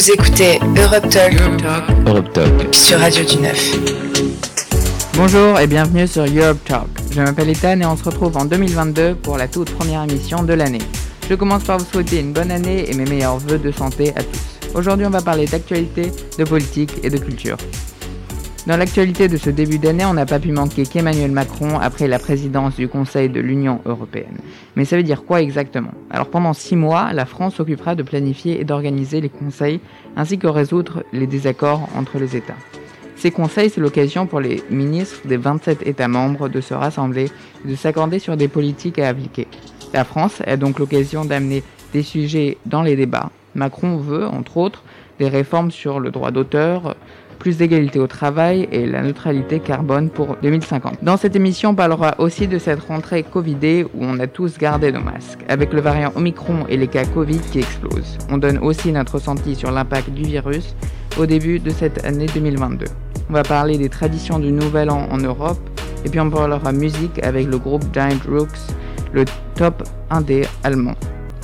Vous écoutez Europe Talk, Europe Talk. sur Radio du Neuf. Bonjour et bienvenue sur Europe Talk. Je m'appelle Ethan et on se retrouve en 2022 pour la toute première émission de l'année. Je commence par vous souhaiter une bonne année et mes meilleurs voeux de santé à tous. Aujourd'hui, on va parler d'actualité, de politique et de culture. Dans l'actualité de ce début d'année, on n'a pas pu manquer qu'Emmanuel Macron après la présidence du Conseil de l'Union européenne. Mais ça veut dire quoi exactement? Alors pendant six mois, la France s'occupera de planifier et d'organiser les conseils ainsi que résoudre les désaccords entre les États. Ces conseils, c'est l'occasion pour les ministres des 27 États membres de se rassembler et de s'accorder sur des politiques à appliquer. La France a donc l'occasion d'amener des sujets dans les débats. Macron veut, entre autres, des réformes sur le droit d'auteur, plus d'égalité au travail et la neutralité carbone pour 2050. Dans cette émission, on parlera aussi de cette rentrée Covidée où on a tous gardé nos masques, avec le variant Omicron et les cas Covid qui explosent. On donne aussi notre ressenti sur l'impact du virus au début de cette année 2022. On va parler des traditions du Nouvel An en Europe, et puis on parlera musique avec le groupe Giant Rooks, le top indé allemand.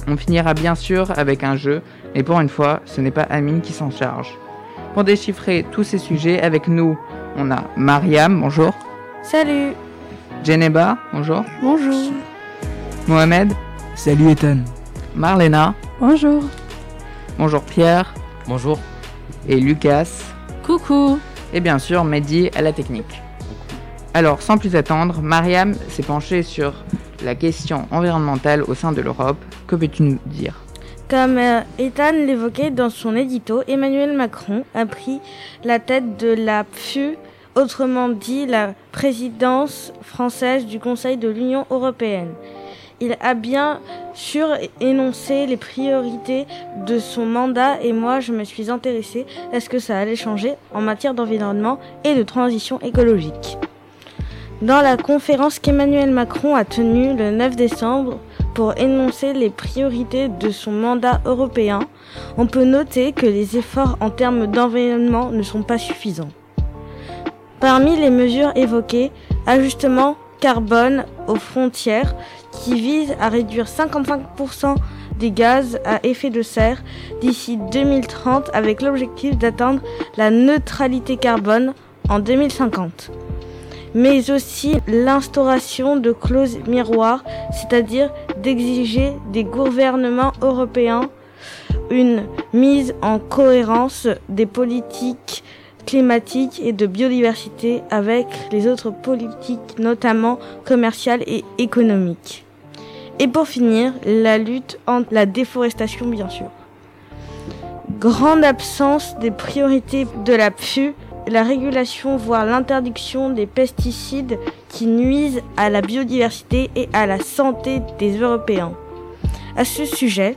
On finira bien sûr avec un jeu, et pour une fois, ce n'est pas Amine qui s'en charge. Pour déchiffrer tous ces sujets, avec nous, on a Mariam, bonjour. Salut Geneba, bonjour. Bonjour Mohamed, Salut Ethan. Marlena, Bonjour bonjour Pierre Bonjour. et Lucas. Coucou Et bien sûr, Mehdi à la technique. Alors, sans plus attendre, Mariam s'est penchée sur la question environnementale au sein de l'Europe. Que peux-tu nous dire? Comme euh, Ethan l'évoquait dans son édito, Emmanuel Macron a pris la tête de la PFU, autrement dit la présidence française du Conseil de l'Union européenne. Il a bien sûr énoncé les priorités de son mandat et moi je me suis intéressée à ce que ça allait changer en matière d'environnement et de transition écologique. Dans la conférence qu'Emmanuel Macron a tenue le 9 décembre pour énoncer les priorités de son mandat européen, on peut noter que les efforts en termes d'environnement ne sont pas suffisants. Parmi les mesures évoquées, ajustement carbone aux frontières qui vise à réduire 55% des gaz à effet de serre d'ici 2030 avec l'objectif d'atteindre la neutralité carbone en 2050 mais aussi l'instauration de clauses miroirs, c'est-à-dire d'exiger des gouvernements européens une mise en cohérence des politiques climatiques et de biodiversité avec les autres politiques, notamment commerciales et économiques. Et pour finir, la lutte contre la déforestation, bien sûr. Grande absence des priorités de la PFU, la régulation, voire l'interdiction des pesticides qui nuisent à la biodiversité et à la santé des Européens. À ce sujet,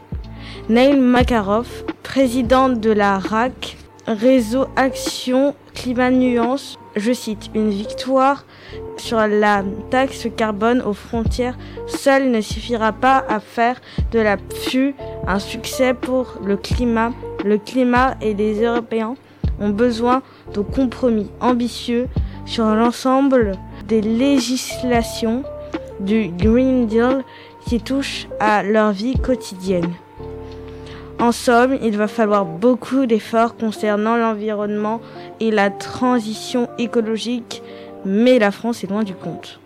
Neil Makarov, président de la RAC, Réseau Action Climat Nuance, je cite, une victoire sur la taxe carbone aux frontières seule ne suffira pas à faire de la PFU un succès pour le climat. Le climat et les Européens ont besoin de compromis ambitieux sur l'ensemble des législations du Green Deal qui touchent à leur vie quotidienne. En somme, il va falloir beaucoup d'efforts concernant l'environnement et la transition écologique, mais la France est loin du compte.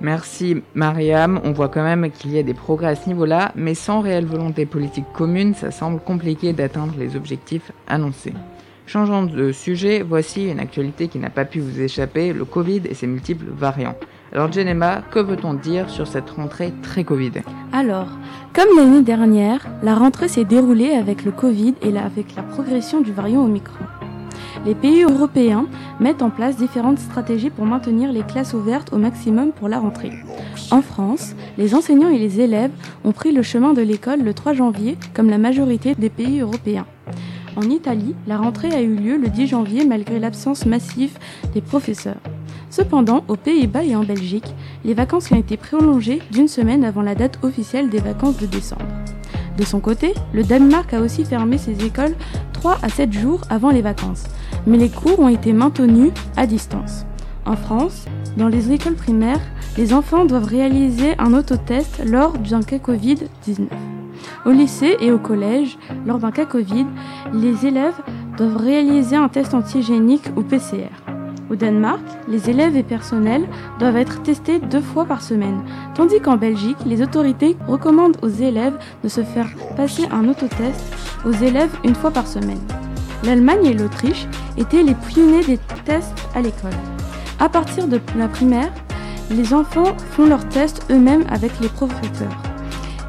Merci Mariam, on voit quand même qu'il y a des progrès à ce niveau-là, mais sans réelle volonté politique commune, ça semble compliqué d'atteindre les objectifs annoncés. Changeons de sujet, voici une actualité qui n'a pas pu vous échapper, le Covid et ses multiples variants. Alors Genema, que veut-on dire sur cette rentrée très Covid? Alors, comme l'année dernière, la rentrée s'est déroulée avec le Covid et avec la progression du variant Omicron. Les pays européens mettent en place différentes stratégies pour maintenir les classes ouvertes au maximum pour la rentrée. En France, les enseignants et les élèves ont pris le chemin de l'école le 3 janvier, comme la majorité des pays européens. En Italie, la rentrée a eu lieu le 10 janvier malgré l'absence massive des professeurs. Cependant, aux Pays-Bas et en Belgique, les vacances ont été prolongées d'une semaine avant la date officielle des vacances de décembre. De son côté, le Danemark a aussi fermé ses écoles 3 à 7 jours avant les vacances, mais les cours ont été maintenus à distance. En France, dans les écoles primaires, les enfants doivent réaliser un autotest lors d'un cas Covid-19. Au lycée et au collège, lors d'un cas Covid, les élèves doivent réaliser un test antigénique ou PCR. Au Danemark, les élèves et personnels doivent être testés deux fois par semaine, tandis qu'en Belgique, les autorités recommandent aux élèves de se faire passer un autotest aux élèves une fois par semaine. L'Allemagne et l'Autriche étaient les pionniers des tests à l'école. À partir de la primaire, les enfants font leurs tests eux-mêmes avec les professeurs.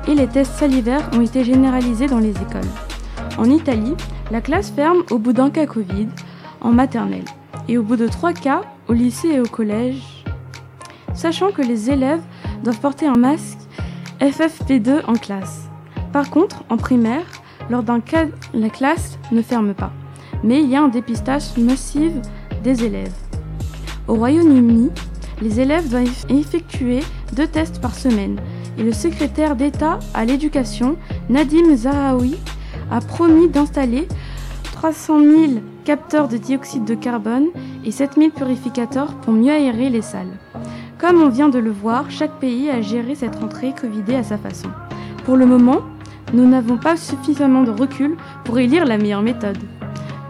Et les tests salivaires ont été généralisés dans les écoles. En Italie, la classe ferme au bout d'un cas Covid en maternelle et au bout de trois cas au lycée et au collège, sachant que les élèves doivent porter un masque FFP2 en classe. Par contre, en primaire, lors d'un cas, la classe ne ferme pas, mais il y a un dépistage massif des élèves. Au Royaume-Uni, les élèves doivent effectuer deux tests par semaine et le secrétaire d'État à l'éducation, Nadim Zahaoui, a promis d'installer 300 000 capteurs de dioxyde de carbone et 7000 purificateurs pour mieux aérer les salles. Comme on vient de le voir, chaque pays a géré cette rentrée Covidée à sa façon. Pour le moment, nous n'avons pas suffisamment de recul pour élire la meilleure méthode.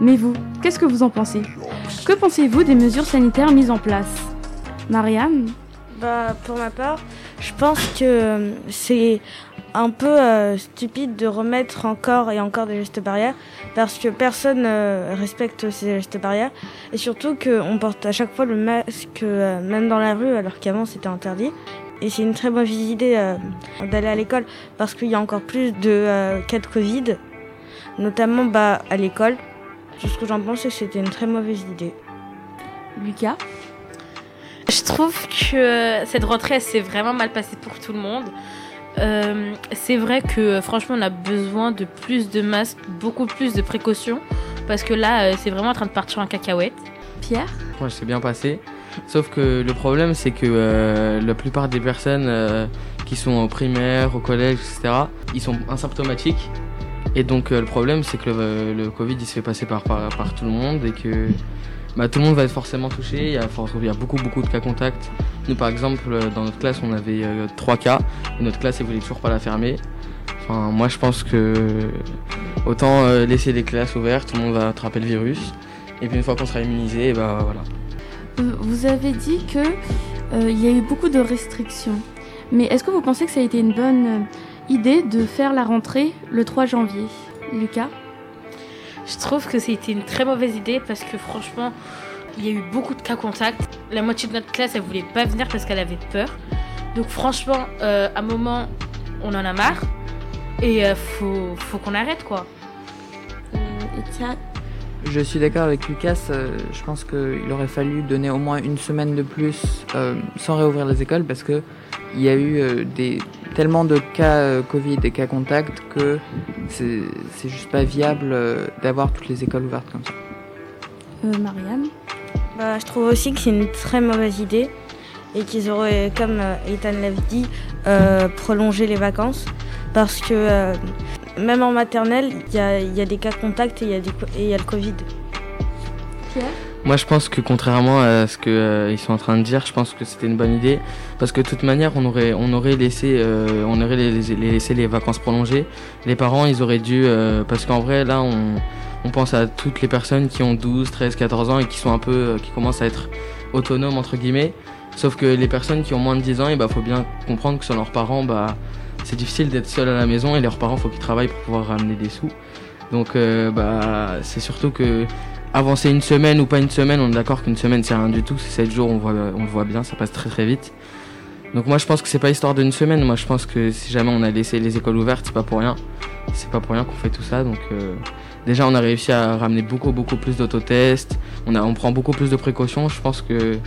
Mais vous, qu'est-ce que vous en pensez? Que pensez-vous des mesures sanitaires mises en place? Marianne bah, Pour ma part, je pense que euh, c'est un peu euh, stupide de remettre encore et encore des gestes barrières parce que personne ne euh, respecte ces gestes barrières et surtout qu'on porte à chaque fois le masque même dans la rue alors qu'avant c'était interdit. Et c'est une très mauvaise idée d'aller à l'école parce qu'il y a encore plus de cas de Covid, notamment bah, à l'école. Tout ce que j'en pense c'est que c'était une très mauvaise idée. Lucas je trouve que cette rentrée s'est vraiment mal passée pour tout le monde. Euh, c'est vrai que franchement on a besoin de plus de masques, beaucoup plus de précautions parce que là euh, c'est vraiment en train de partir en cacahuète. Pierre Moi je s'est bien passé. Sauf que le problème c'est que euh, la plupart des personnes qui sont au primaire, au collège, etc., ils sont asymptomatiques. Et donc le problème c'est que le, Covid il se fait passer par, tout le monde et que bah, tout le monde va être forcément touché. Il y, a, beaucoup, beaucoup de cas contacts. Nous, par exemple, euh, dans notre classe, on avait euh, trois cas. Et notre classe, elle voulait toujours pas la fermer. Enfin, moi, je pense que autant euh, laisser les classes ouvertes, tout le monde va attraper le virus. Et puis, une fois qu'on sera immunisé, bah voilà. Vous avez dit que y a eu beaucoup de restrictions. Mais est-ce que vous pensez que ça a été une bonne idée de faire la rentrée le 3 janvier Lucas je trouve que c'était une très mauvaise idée parce que franchement, il y a eu beaucoup de cas contacts. La moitié de notre classe, elle voulait pas venir parce qu'elle avait peur. Donc franchement, euh, à un moment, on en a marre et euh, faut, faut qu'on arrête quoi. Euh, je suis d'accord avec Lucas, je pense qu'il aurait fallu donner au moins une semaine de plus sans réouvrir les écoles parce qu'il y a eu des, tellement de cas euh, Covid et cas contact que c'est juste pas viable euh, d'avoir toutes les écoles ouvertes comme ça. Euh, Marianne? Bah, Je trouve aussi que c'est une très mauvaise idée et qu'ils auraient, comme Ethan l'a dit, prolongé les vacances parce que même en maternelle, il y a, des cas contacts et il y, a le Covid. Pierre? Moi, je pense que contrairement à ce qu'ils euh, sont en train de dire, je pense que c'était une bonne idée parce que de toute manière, on aurait, on aurait laissé, euh, on aurait les, laissé les vacances prolongées. Les parents, ils auraient dû, euh, parce qu'en vrai, là, on, on, pense à toutes les personnes qui ont 12, 13, 14 ans et qui sont un peu, qui commencent à être autonomes entre guillemets. Sauf que les personnes qui ont moins de 10 ans, il eh ben, faut bien comprendre que sans leurs parents, bah, c'est difficile d'être seul à la maison et leurs parents, faut qu'ils travaillent pour pouvoir ramener des sous. Donc, bah, c'est surtout que avancer une semaine ou pas une semaine, on est d'accord qu'une semaine c'est rien du tout, c'est 7 jours, on, voit, on le voit bien, ça passe très très vite. Donc moi je pense que c'est pas histoire d'une semaine, moi je pense que si jamais on a laissé les écoles ouvertes, c'est pas pour rien. C'est pas pour rien qu'on fait tout ça, donc euh, déjà on a réussi à ramener beaucoup beaucoup plus d'autotests, on, on prend beaucoup plus de précautions, je pense que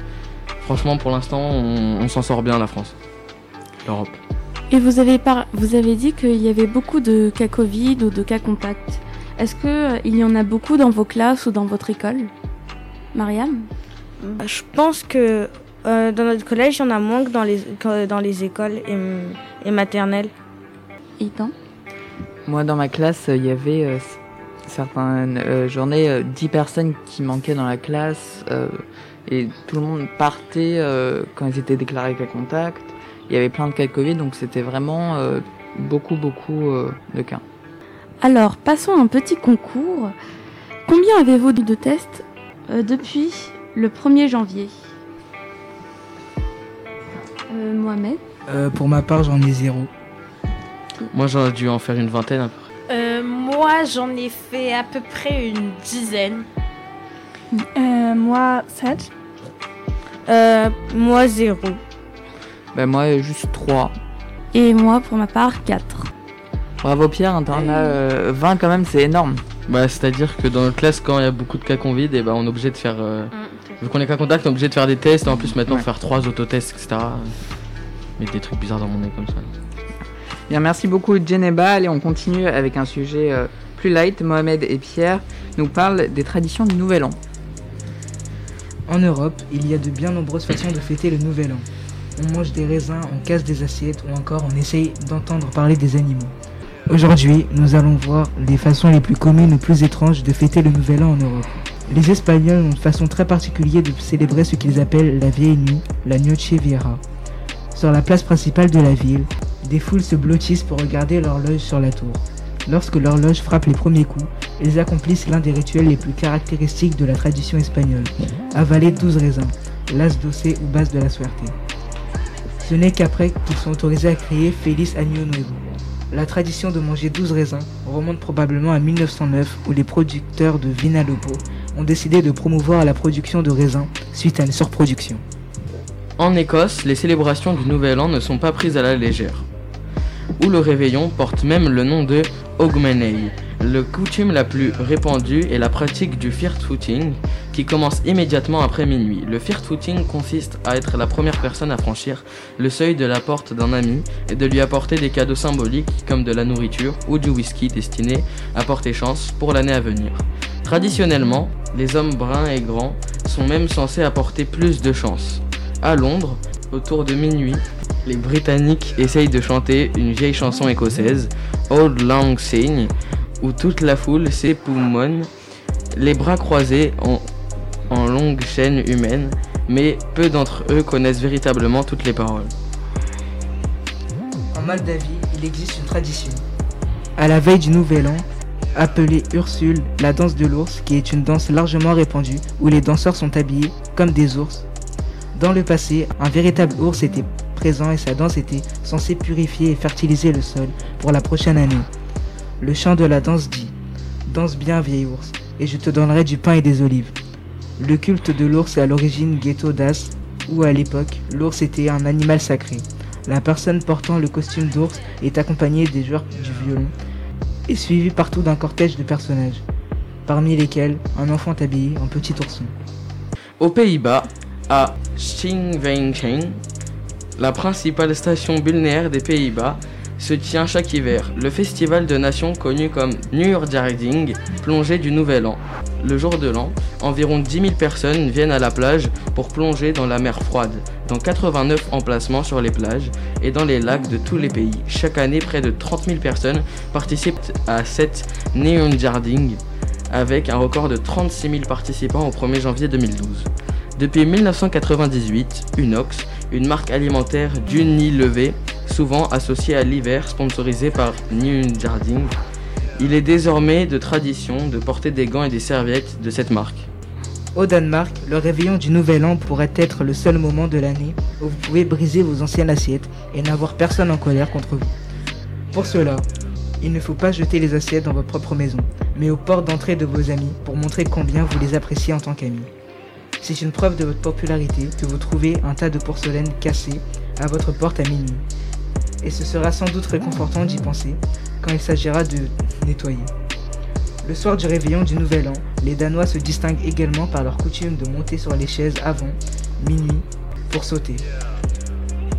franchement pour l'instant on, s'en sort bien la France, l'Europe. Et vous avez, vous avez dit qu'il y avait beaucoup de cas Covid ou de cas contact. Est-ce qu'il euh, y en a beaucoup dans vos classes ou dans votre école? Mariam? Bah, Je pense que euh, dans notre collège, il y en a moins que dans les, dans les écoles et, maternelles. Ethan? Moi, dans ma classe, il y avait certaines euh, journées euh, 10 personnes qui manquaient dans la classe euh, et tout le monde partait euh, quand ils étaient déclarés cas contact. Il y avait plein de cas de Covid, donc c'était vraiment euh, beaucoup, beaucoup euh, de cas. Alors, passons à un petit concours. Combien avez-vous de tests euh, depuis le 1er janvier? Euh, Mohamed? Euh, pour ma part, j'en ai zéro. Moi, j'aurais dû en faire une vingtaine. à peu près. Euh, moi, j'en ai fait à peu près une dizaine. Euh, moi, 7. Euh, moi, zéro. Ben moi, juste 3. Et moi, pour ma part, 4. Bravo Pierre, hein, t'en as euh, 20 quand même, c'est énorme. Bah, c'est-à-dire que dans notre classe, quand il y a beaucoup de cas Covid, et bah, on est obligé de faire. euh, vu qu'on est cas contact, on est obligé de faire des tests. Et en plus, maintenant, Ouais. faire trois autotests, etc. Mais des trucs bizarres dans mon nez comme ça. Bien, merci beaucoup Djeneba. Allez, on continue avec un sujet euh, plus light. Mohamed et Pierre nous parlent des traditions du Nouvel An. En Europe, il y a de bien nombreuses façons de fêter le Nouvel An. On mange des raisins, on casse des assiettes ou encore on essaye d'entendre parler des animaux. Aujourd'hui, nous allons voir les façons les plus communes ou plus étranges de fêter le Nouvel An en Europe. Les Espagnols ont une façon très particulière de célébrer ce qu'ils appellent la vieille nuit, la Noche Vieja. Sur la place principale de la ville, des foules se blottissent pour regarder l'horloge sur la tour. Lorsque l'horloge frappe les premiers coups, ils accomplissent l'un des rituels les plus caractéristiques de la tradition espagnole, avaler 12 raisins, l'as doce ou base de la suerte. Ce n'est qu'après qu'ils sont autorisés à crier Feliz Año Nuevo. La tradition de manger 12 raisins remonte probablement à 1909 où les producteurs de Vinalopó ont décidé de promouvoir la production de raisins suite à une surproduction. En Écosse, les célébrations du Nouvel An ne sont pas prises à la légère. Où le réveillon porte même le nom de Ogmenei. Le coutume la plus répandue est la pratique du first footing, qui commence immédiatement après minuit. Le first footing consiste à être la première personne à franchir le seuil de la porte d'un ami et de lui apporter des cadeaux symboliques comme de la nourriture ou du whisky destiné à porter chance pour l'année à venir. Traditionnellement, les hommes bruns et grands sont même censés apporter plus de chance. À Londres, autour de minuit, les Britanniques essayent de chanter une vieille chanson écossaise, Old Lang Syne, où toute la foule s'époumonne, les bras croisés en, en longue chaîne humaine, mais peu d'entre eux connaissent véritablement toutes les paroles. En Moldavie, il existe une tradition. À la veille du Nouvel An, appelée Ursule, la danse de l'ours, qui est une danse largement répandue où les danseurs sont habillés comme des ours. Dans le passé, un véritable ours était présent et sa danse était censée purifier et fertiliser le sol pour la prochaine année. Le chant de la danse dit Danse bien, vieil ours, et je te donnerai du pain et des olives. Le culte de l'ours est à l'origine ghetto d'As, où à l'époque, l'ours était un animal sacré. La personne portant le costume d'ours est accompagnée des joueurs du violon et suivie partout d'un cortège de personnages, parmi lesquels un enfant habillé en petit ourson. Aux Pays-Bas, à Schingwenken, la principale station balnéaire des Pays-Bas, se tient chaque hiver le festival de nations connu comme Njordjarding, plongée du Nouvel An. Le jour de l'an, environ 10 000 personnes viennent à la plage pour plonger dans la mer froide, dans 89 emplacements sur les plages et dans les lacs de tous les pays. Chaque année, près de 30 000 personnes participent à cette Njordjarding, avec un record de 36 000 participants au 1er janvier 2012. Depuis 1998, Unox, une marque alimentaire d'unilevé, souvent associée à l'hiver, sponsorisée par Njordjarding, il est désormais de tradition de porter des gants et des serviettes de cette marque. Au Danemark, le réveillon du Nouvel An pourrait être le seul moment de l'année où vous pouvez briser vos anciennes assiettes et n'avoir personne en colère contre vous. Pour cela, il ne faut pas jeter les assiettes dans votre propre maison, mais aux portes d'entrée de vos amis pour montrer combien vous les appréciez en tant qu'amis. C'est une preuve de votre popularité que vous trouvez un tas de porcelaine cassé à votre porte à minuit. Et ce sera sans doute réconfortant d'y penser quand il s'agira de nettoyer. Le soir du réveillon du Nouvel An, les Danois se distinguent également par leur coutume de monter sur les chaises avant minuit pour sauter.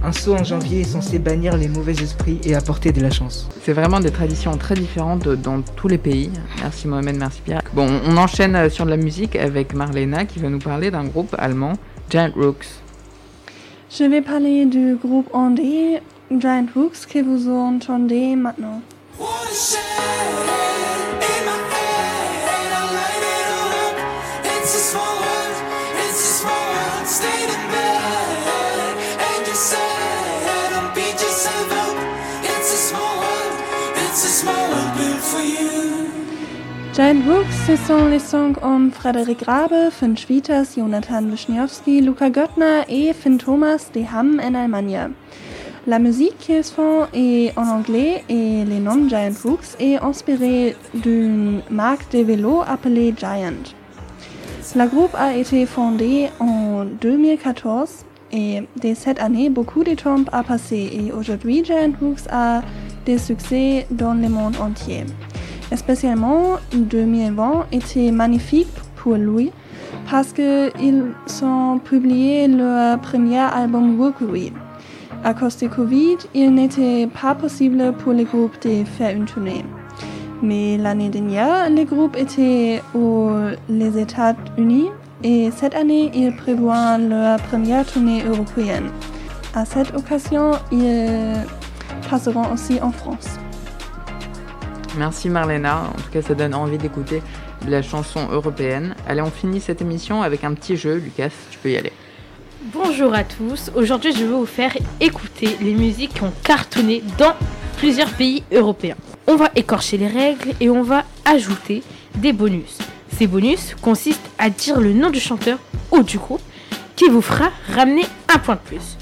Un saut en janvier est censé bannir les mauvais esprits et apporter de la chance. C'est vraiment des traditions très différentes dans tous les pays. Merci Mohamed, merci Pierre. Bon, on enchaîne euh, sur de la musique avec Marlena qui va nous parler d'un groupe allemand, Giant Rooks. Je vais parler du groupe Andé, Giant Rooks, que vous entendez maintenant. Giant Rooks, sont les songs om Frederik Rabe, Finn Schwieters, Jonathan Wisniewski, Luca Göttner et Finn Thomas de Hamm en Allemagne. La musique qu'ils font est en anglais et le nom Giant Rooks est inspiré d'une marque de vélo appelée Giant. La groupe a été fondée en 2014 et de cette année, beaucoup de temps a passé et aujourd'hui, Giant Rooks a des succès dans le monde entier. Spécialement, 2020 était magnifique pour lui parce qu'ils ont publié leur premier album Rookery. À cause du Covid, il n'était pas possible pour le groupe de faire une tournée. Mais l'année dernière, le groupe était aux États-Unis et cette année, ils prévoient leur première tournée européenne. À cette occasion, ils passeront aussi en France. Merci Marlena, en tout cas ça donne envie d'écouter la chanson européenne. Allez, on finit cette émission avec un petit jeu, Lucas, tu peux y aller. Bonjour à tous, aujourd'hui je vais vous faire écouter les musiques qui ont cartonné dans plusieurs pays européens. On va écorcher les règles et on va ajouter des bonus. Ces bonus consistent à dire le nom du chanteur ou du groupe qui vous fera ramener un point de plus.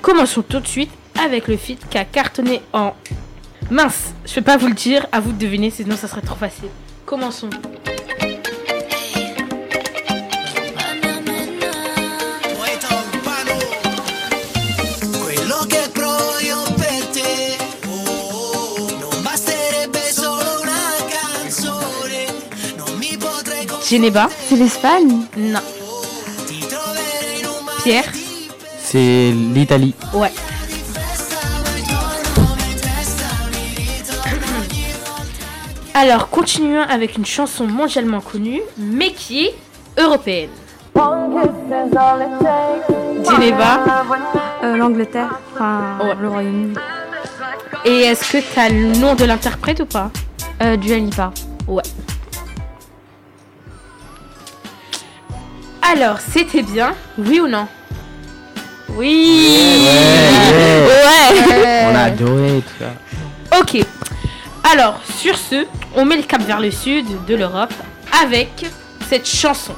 Commençons tout de suite avec le feat qui a cartonné en... Mince, je vais pas vous le dire, à vous de deviner, sinon ça serait trop facile. Commençons. Geneva C'est l'Espagne Non. Pierre C'est l'Italie. Ouais. Alors, continuons avec une chanson mondialement connue, mais qui est européenne. Geneva. Euh, L'Angleterre, enfin Ouais. le Royaume-Uni. Et est-ce que t'as le nom de l'interprète ou pas? Euh, Dua Lipa. Ouais. Alors, c'était bien, oui ou non? Oui Ouais On a adoré tout ça. Ok. Alors, sur ce, on met le cap vers le sud de l'Europe avec cette chanson.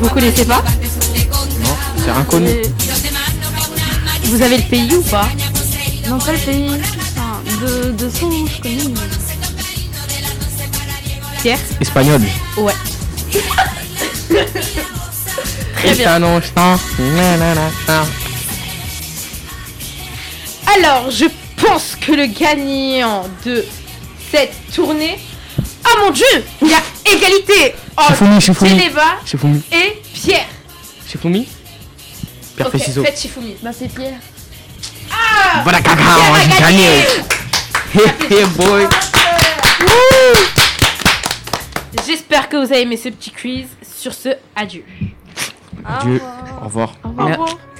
Vous connaissez pas? Non, c'est inconnu. Et- Vous avez le pays ou pas? Non, pas le pays. Enfin, de, de son, je connais. mais- Pierre Espagnol. Ouais. Très bien. Alors, je pense que le gagnant de cette tournée. Oh mon dieu Il y a égalité entre Shifumi. Geneva Shifumi. et Pierre. Shifumi Pierre Ok, fait ciseaux. faites Shifumi. Bah, c'est Pierre. Voilà, caca, j'ai gagné. hey, boy. J'espère que vous avez aimé ce petit quiz. Sur ce, adieu. Dieu, au revoir. Au revoir. Mer-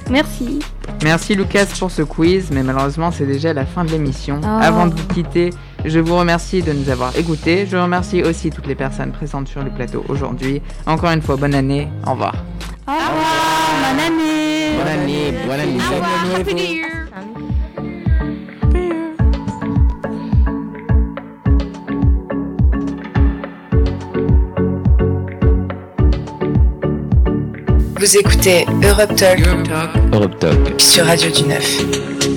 Merci. Merci Lucas pour ce quiz, mais malheureusement c'est déjà la fin de l'émission. Oh. Avant de vous quitter, je vous remercie de nous avoir écoutés. Je remercie aussi toutes les personnes présentes sur le plateau aujourd'hui. Encore une fois, bonne année. Au revoir. Au revoir. Bonne année. Bonne année, bonne année. Au revoir. Happy New Vous écoutez Europe Talk Europe Talk. sur Radio du Neuf.